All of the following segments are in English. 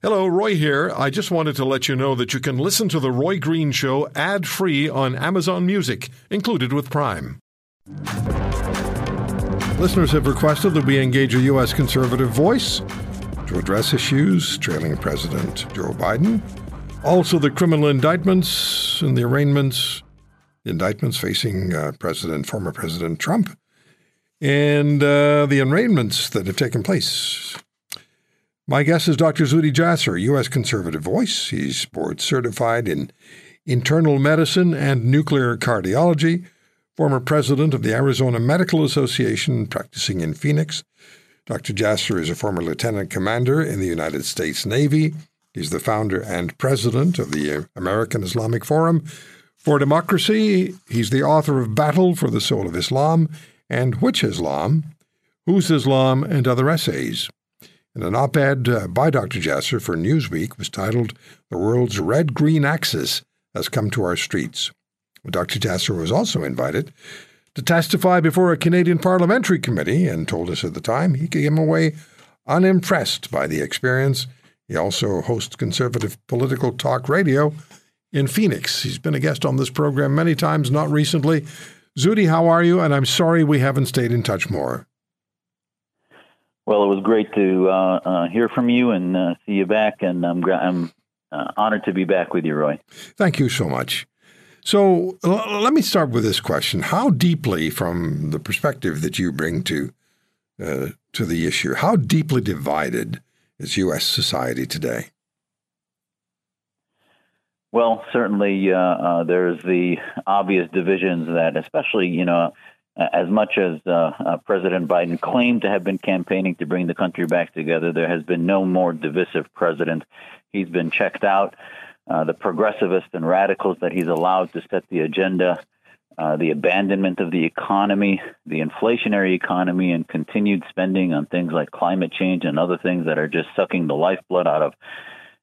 Hello, Roy here. I just wanted to let you know that you can listen to The Roy Green Show ad free on Amazon Music, included with Prime. Listeners have requested that we engage a U.S. conservative voice to address issues trailing President Joe Biden. Also, the criminal indictments and the arraignments, indictments facing uh, President, former President Trump, and uh, the arraignments that have taken place my guest is Dr. Zuhdi Jasser, U.S. conservative voice. He's board certified in internal medicine and nuclear cardiology, former president of the Arizona Medical Association, practicing in Phoenix. Dr. Jasser is a former lieutenant commander in the United States Navy. He's the founder and president of the American Islamic Forum for Democracy. He's the author of Battle for the Soul of Islam and Which Islam, Whose Islam, and other essays. And an op ed uh, by Dr. Jasser for Newsweek was titled The World's Red Green Axis Has Come to Our Streets. Dr. Jasser was also invited to testify before a Canadian parliamentary committee and told us at the time he came away unimpressed by the experience. He also hosts conservative political talk radio in Phoenix. He's been a guest on this program many times, not recently. Zuhdi, how are you? And I'm sorry we haven't stayed in touch more. Well, it was great to uh, uh, hear from you and uh, see you back, and I'm, I'm uh, honored to be back with you, Roy. Thank you so much. So l- let me start with this question: How deeply, from the perspective that you bring to uh, to the issue, how deeply divided is U.S. society today? Well, certainly uh, there's the obvious divisions that, especially you know as much as uh, uh, President Biden claimed to have been campaigning to bring the country back together, there has been no more divisive president. He's been checked out. Uh, the progressivists and radicals that he's allowed to set the agenda, uh, the abandonment of the economy, the inflationary economy, and continued spending on things like climate change and other things that are just sucking the lifeblood out of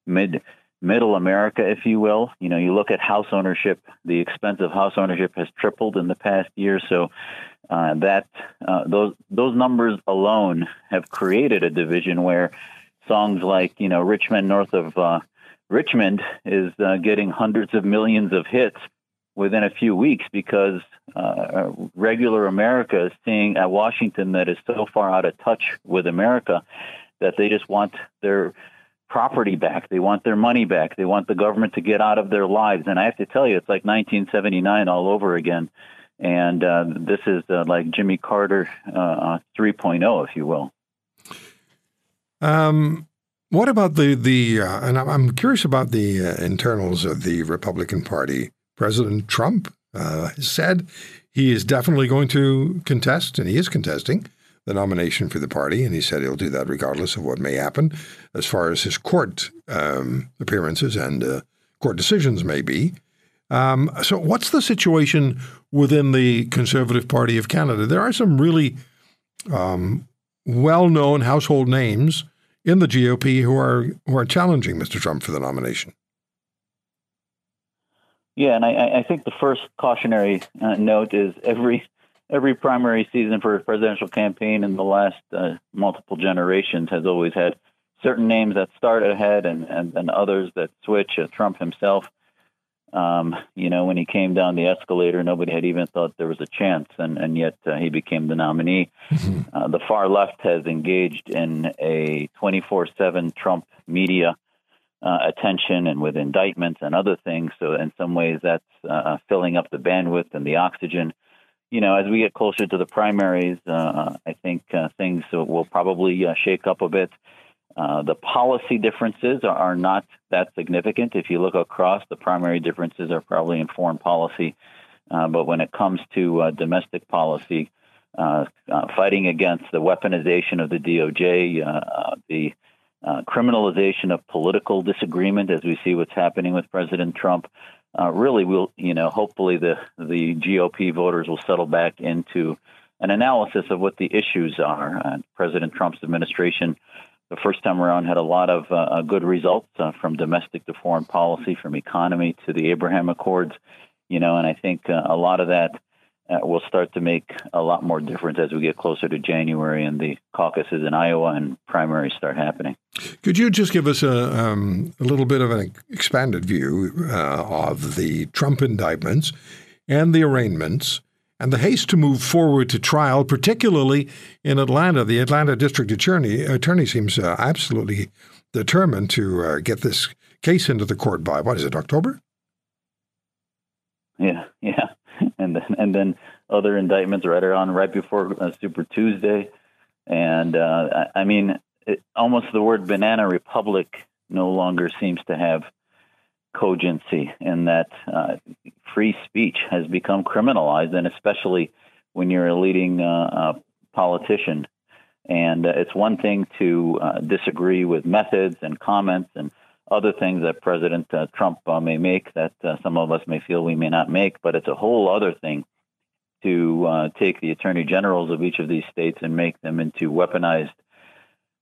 mid middle America, if you will. You know, you look at house ownership, the expense of house ownership has tripled in the past year. So uh, that uh, those those numbers alone have created a division where songs like you know Rich Men north of uh, Richmond is uh, getting hundreds of millions of hits within a few weeks because uh, regular America is seeing a Washington that is so far out of touch with America that they just want their property back. They want their money back. They want the government to get out of their lives. And I have to tell you, it's like 1979 all over again. And uh, this is uh, like Jimmy Carter uh, 3.0, if you will. Um, what about the the? Uh, and I'm curious about the uh, internals of the Republican Party. President Trump uh, said he is definitely going to contest, and he is contesting the nomination for the party, and he said he'll do that regardless of what may happen as far as his court um, appearances and uh, court decisions may be. Um, so, what's the situation within the Conservative Party of Canada? There are some really um, well-known household names in the GOP who are who are challenging Mr. Trump for the nomination. Yeah, and I, I think the first cautionary uh, note is every every primary season for a presidential campaign in the last uh, multiple generations has always had certain names that start ahead and, and, and others that switch. Uh, Trump himself, um, you know, when he came down the escalator, nobody had even thought there was a chance, and, and yet uh, he became the nominee. Mm-hmm. Uh, the far left has engaged in a 24 7 Trump media. Uh, attention and with indictments and other things. So, in some ways, that's uh, filling up the bandwidth and the oxygen you know, as we get closer to the primaries, uh, I think uh, things will probably uh, shake up a bit. Uh, the policy differences are, not that significant. If you look across, the primary differences are probably in foreign policy. Uh, but when it comes to uh, domestic policy, fighting against the weaponization of the DOJ, the criminalization of political disagreement, as we see what's happening with President Trump, uh, really will, you know, hopefully the the GOP voters will settle back into an analysis of what the issues are. Uh, President Trump's administration, the first time around, had a lot of uh, uh good results uh, from domestic to foreign policy, from economy to the Abraham Accords, you know, and I think uh, a lot of that uh, will start to make a lot more difference as we get closer to January and the caucuses in Iowa and primaries start happening. Could you just give us a, um, a little bit of an expanded view uh, of the Trump indictments and the arraignments and the haste to move forward to trial, particularly in Atlanta? The Atlanta District Attorney, attorney seems uh, absolutely determined to uh, get this case into the court by, what is it, October? Yeah, yeah and then and then other indictments right around right before uh, Super Tuesday, and uh, I, I mean, it, almost the word banana republic no longer seems to have cogency in that uh, free speech has become criminalized, and especially when you're a leading uh, uh, politician. And uh, it's one thing to disagree with methods and comments and other things that President uh, Trump uh, may make that uh, some of us may feel we may not make, but it's a whole other thing to uh, take the attorney generals of each of these states and make them into weaponized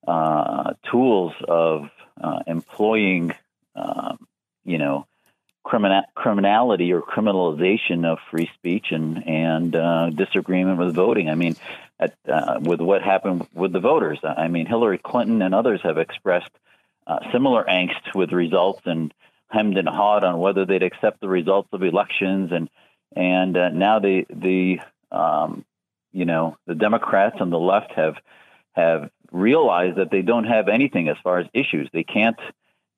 uh, tools of uh, employing, um, you know, criminal criminality or criminalization of free speech and and disagreement with voting. I mean, at, with what happened with the voters. I mean, Hillary Clinton and others have expressed uh, similar angst with results and hemmed and hawed on whether they'd accept the results of elections and and uh, now the the um, you know the Democrats on the left have have realized that they don't have anything as far as issues. They can't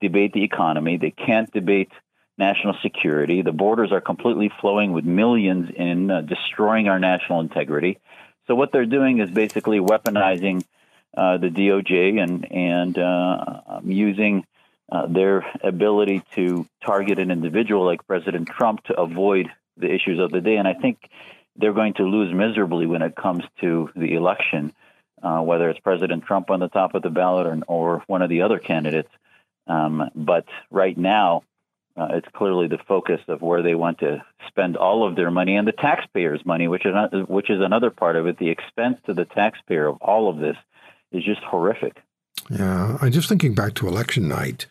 debate the economy. They can't debate national security. The borders are completely flowing with millions in, uh, destroying our national integrity. So what they're doing is basically weaponizing uh, the DOJ and and uh, using uh, their ability to target an individual like President Trump to avoid the issues of the day. And I think they're going to lose miserably when it comes to the election, uh, whether it's President Trump on the top of the ballot or, or one of the other candidates. Um, but right now, uh, it's clearly the focus of where they want to spend all of their money and the taxpayers' money, which is which is another part of it. The expense to the taxpayer of all of this is just horrific. Yeah, I'm just thinking back to election night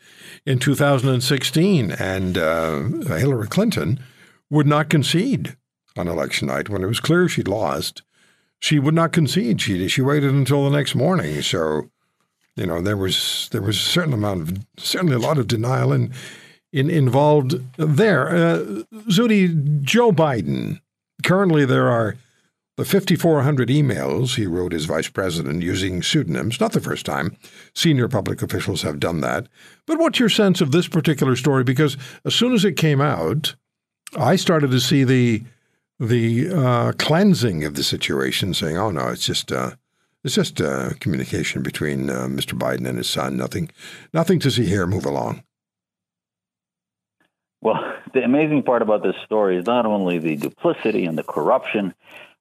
in 2016, and uh, Hillary Clinton would not concede on election night when it was clear she'd lost. She would not concede. She she waited until the next morning. So, you know, there was there was a certain amount of certainly a lot of denial in, in involved there. Uh, Zuhdi, Joe Biden. Currently, there are the 5,400 emails he wrote his vice president using pseudonyms, not the first time. Senior public officials have done that. But what's your sense of this particular story? Because as soon as it came out, I started to see the the uh, cleansing of the situation, saying, "Oh no, it's just uh, it's just uh, communication between uh, Mr. Biden and his son. Nothing, nothing to see here. Move along." Well, the amazing part about this story is not only the duplicity and the corruption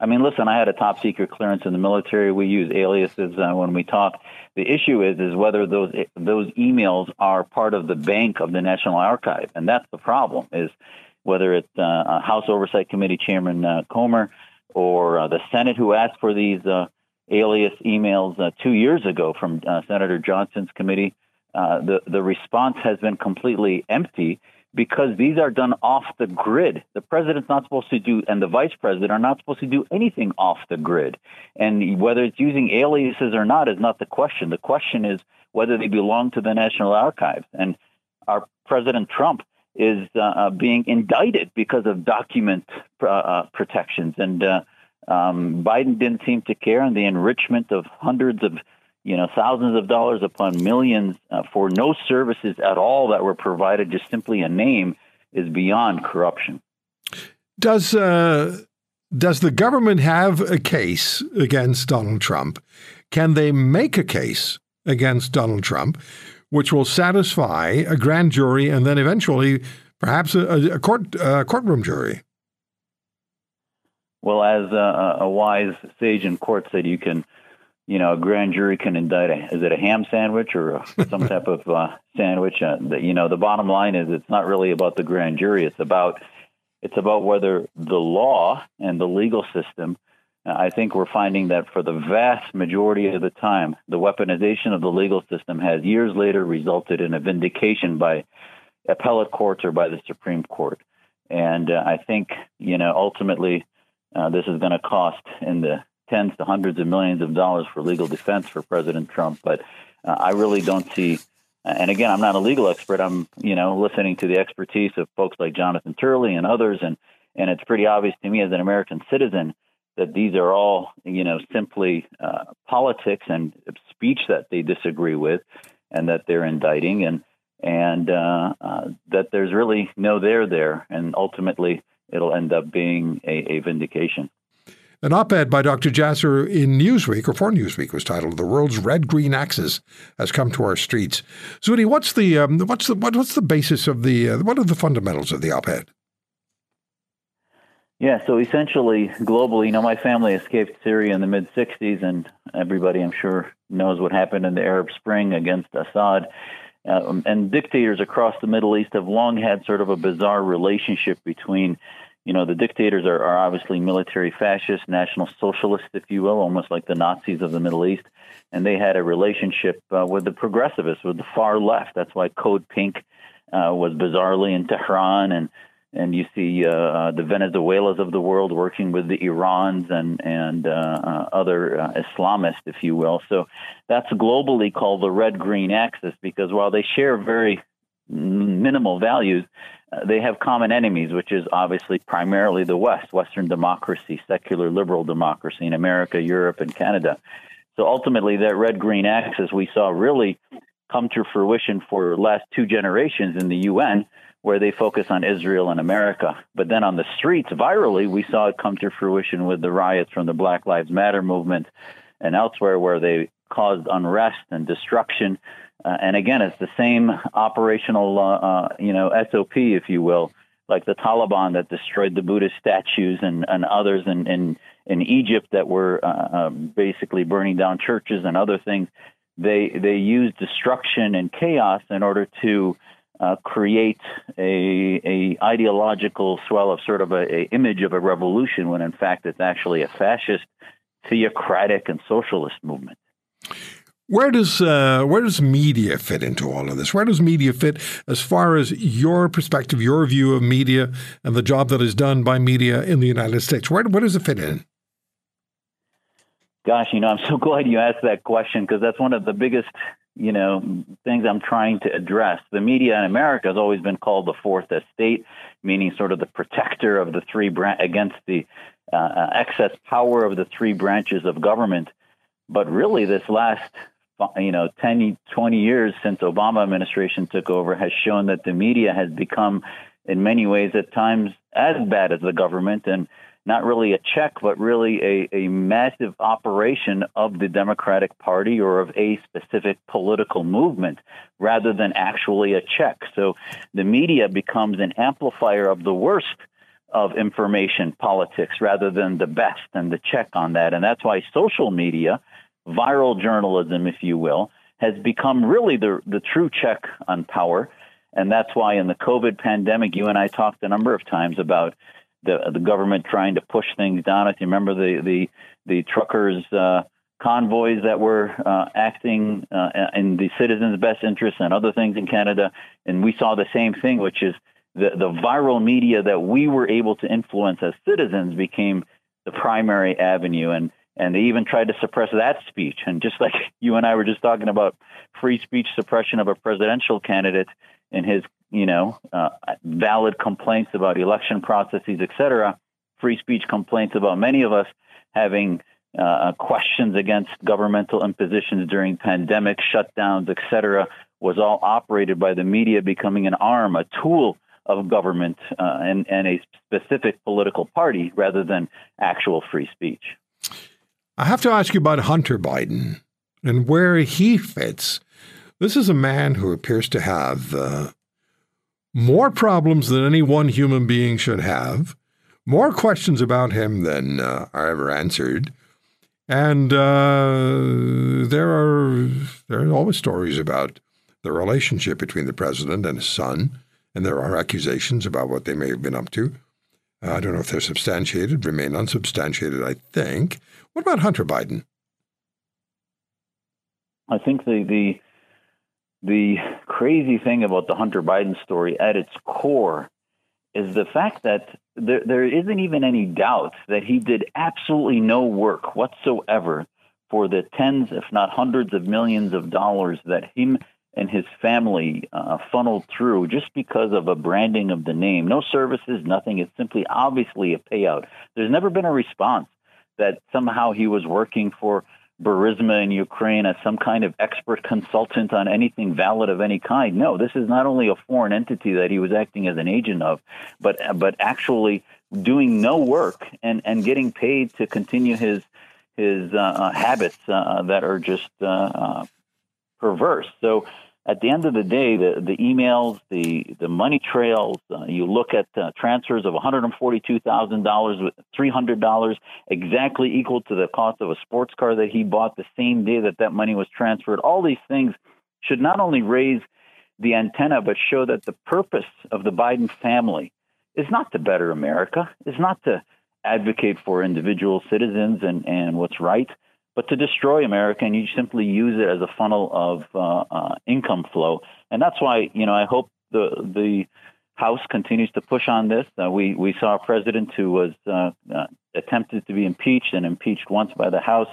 I mean, listen, I had a top secret clearance in the military. We use aliases uh, when we talk. The issue is is whether those those emails are part of the bank of the National Archive, and that's the problem. Is whether it's uh, House Oversight Committee Chairman uh, Comer or uh, the Senate who asked for these uh, alias emails uh, two years ago from Senator Johnson's committee. the the response has been completely empty because these are done off the grid. The president's not supposed to do, and the vice president are not supposed to do anything off the grid. And whether it's using aliases or not is not the question. The question is whether they belong to the National Archives. And our President Trump is uh, uh being indicted because of document uh, uh, protections. And uh, um, Biden didn't seem to care, and the enrichment of hundreds of you know, thousands of dollars upon millions uh, for no services at all that were provided, just simply a name, is beyond corruption. Does uh, does the government have a case against Donald Trump? Can they make a case against Donald Trump, which will satisfy a grand jury and then eventually perhaps a, a court a courtroom jury? Well, as a, a wise sage in court said, you can you know, a grand jury can indict a, is it a ham sandwich or a, some type of uh, sandwich? Uh, the, you know, the bottom line is it's not really about the grand jury. It's about it's about whether the law and the legal system. Uh, I think we're finding that for the vast majority of the time, the weaponization of the legal system has years later resulted in a vindication by appellate courts or by the Supreme Court. And uh, I think you know ultimately uh, this is going to cost in the tens to hundreds of millions of dollars for legal defense for President Trump. But uh, I really don't see. And again, I'm not a legal expert. I'm, you know, listening to the expertise of folks like Jonathan Turley and others, and and it's pretty obvious to me as an American citizen that these are all, you know, simply uh, politics and speech that they disagree with, and that they're indicting, and and uh, uh, that there's really no there there, and ultimately it'll end up being a, a vindication. An op-ed by Dr. Jasser in Newsweek, or for Newsweek, was titled "The World's Red-Green Axis Has Come to Our Streets." Zuhdi, what's the um, what's the what, what's the basis of the uh, what are the fundamentals of the op-ed? Yeah, so essentially, globally, you know, my family escaped Syria in the mid '60s, and everybody, I'm sure, knows what happened in the Arab Spring against Assad. Um, and dictators across the Middle East have long had sort of a bizarre relationship between you know, the dictators are, are obviously military fascists, national socialists, if you will, almost like the Nazis of the Middle East. And they had a relationship uh, with the progressivists, with the far left. That's why Code Pink uh, was bizarrely in Tehran. And, and you see uh, uh the Venezuelas of the world working with the Irans and, and uh, uh, other Islamists, if you will. So that's globally called the red green axis because while they share very minimal values, Uh, they have common enemies, which is obviously primarily the West, Western democracy, secular liberal democracy in America, Europe, and Canada. So ultimately, that red green axis we saw really come to fruition for last two generations in the UN, where they focus on Israel and America. But then on the streets, virally, we saw it come to fruition with the riots from the Black Lives Matter movement and elsewhere, where they caused unrest and destruction uh, and again, it's the same operational, uh, uh, you know, SOP, if you will, like the Taliban that destroyed the Buddhist statues and, and others in, in, in Egypt that were uh, um, basically burning down churches and other things. They they used destruction and chaos in order to uh, create a, a ideological swell of sort of a, a image of a revolution when in fact it's actually a fascist, theocratic, and socialist movement. Where does uh, where does media fit into all of this? Where does media fit as far as your perspective, your view of media, and the job that is done by media in the United States? Where where does it fit in? Gosh, you know, I'm so glad you asked that question because that's one of the biggest, you know, things I'm trying to address. The media in America has always been called the fourth estate, meaning sort of the protector of the three against the uh, uh excess power of the three branches of government. But really, this last you know 10 20 years since obama administration took over has shown that the media has become in many ways at times as bad as the government and not really a check but really a, a massive operation of the democratic party or of a specific political movement rather than actually a check. So the media becomes an amplifier of the worst of information politics rather than the best and the check on that. And that's why social media viral journalism, if you will, has become really the, the true check on power. And that's why in the COVID pandemic, you and I talked a number of times about the, the government trying to push things down. If you remember the, the, the truckers' uh, convoys that were uh, acting uh, in the citizens' best interests and other things in Canada. And we saw the same thing, which is the, the viral media that we were able to influence as citizens became the primary avenue. And and they even tried to suppress that speech. And just like you and I were just talking about free speech suppression of a presidential candidate and his, you know, uh, valid complaints about election processes, et cetera, free speech complaints about many of us having uh, questions against governmental impositions during pandemic shutdowns, et cetera, was all operated by the media becoming an arm, a tool of government uh, and, and a specific political party rather than actual free speech. I have to ask you about Hunter Biden and where he fits. This is a man who appears to have uh, more problems than any one human being should have, more questions about him than uh, are ever answered. And uh, there are there are always stories about the relationship between the president and his son, and there are accusations about what they may have been up to. Uh, I don't know if they're substantiated, remain unsubstantiated, I think. What about Hunter Biden? I think the the the crazy thing about the Hunter Biden story at its core is the fact that there, there isn't even any doubt that he did absolutely no work whatsoever for the tens, if not hundreds of millions of dollars that him and his family uh, funneled through just because of a branding of the name. No services, nothing. It's simply obviously a payout. There's never been a response that somehow he was working for Burisma in Ukraine as some kind of expert consultant on anything valid of any kind. No, this is not only a foreign entity that he was acting as an agent of, but but actually doing no work and, and getting paid to continue his his uh, uh habits uh, that are just uh, uh perverse. So at the end of the day, the, the emails, the, the money trails, uh, you look at uh, transfers of $142,000 with $300 exactly equal to the cost of a sports car that he bought the same day that that money was transferred. All these things should not only raise the antenna, but show that the purpose of the Biden family is not to better America, is not to advocate for individual citizens and, and what's right but to destroy America, and you simply use it as a funnel of uh, uh, income flow. And that's why, you know, I hope the the House continues to push on this. Uh, we we saw a president who was uh, uh, attempted to be impeached and impeached once by the House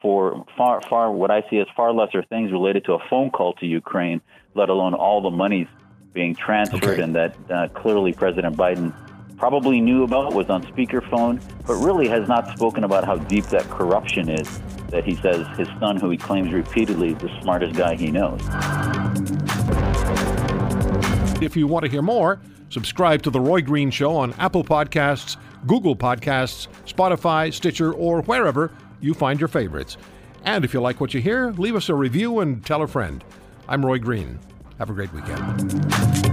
for far far what I see as far lesser things related to a phone call to Ukraine, let alone all the monies being transferred, okay. and that uh, clearly President Biden probably knew about, was on speakerphone, but really has not spoken about how deep that corruption is that he says his son, who he claims repeatedly is the smartest guy he knows. If you want to hear more, subscribe to The Roy Green Show on Apple Podcasts, Google Podcasts, Spotify, Stitcher, or wherever you find your favorites. And if you like what you hear, leave us a review and tell a friend. I'm Roy Green. Have a great weekend.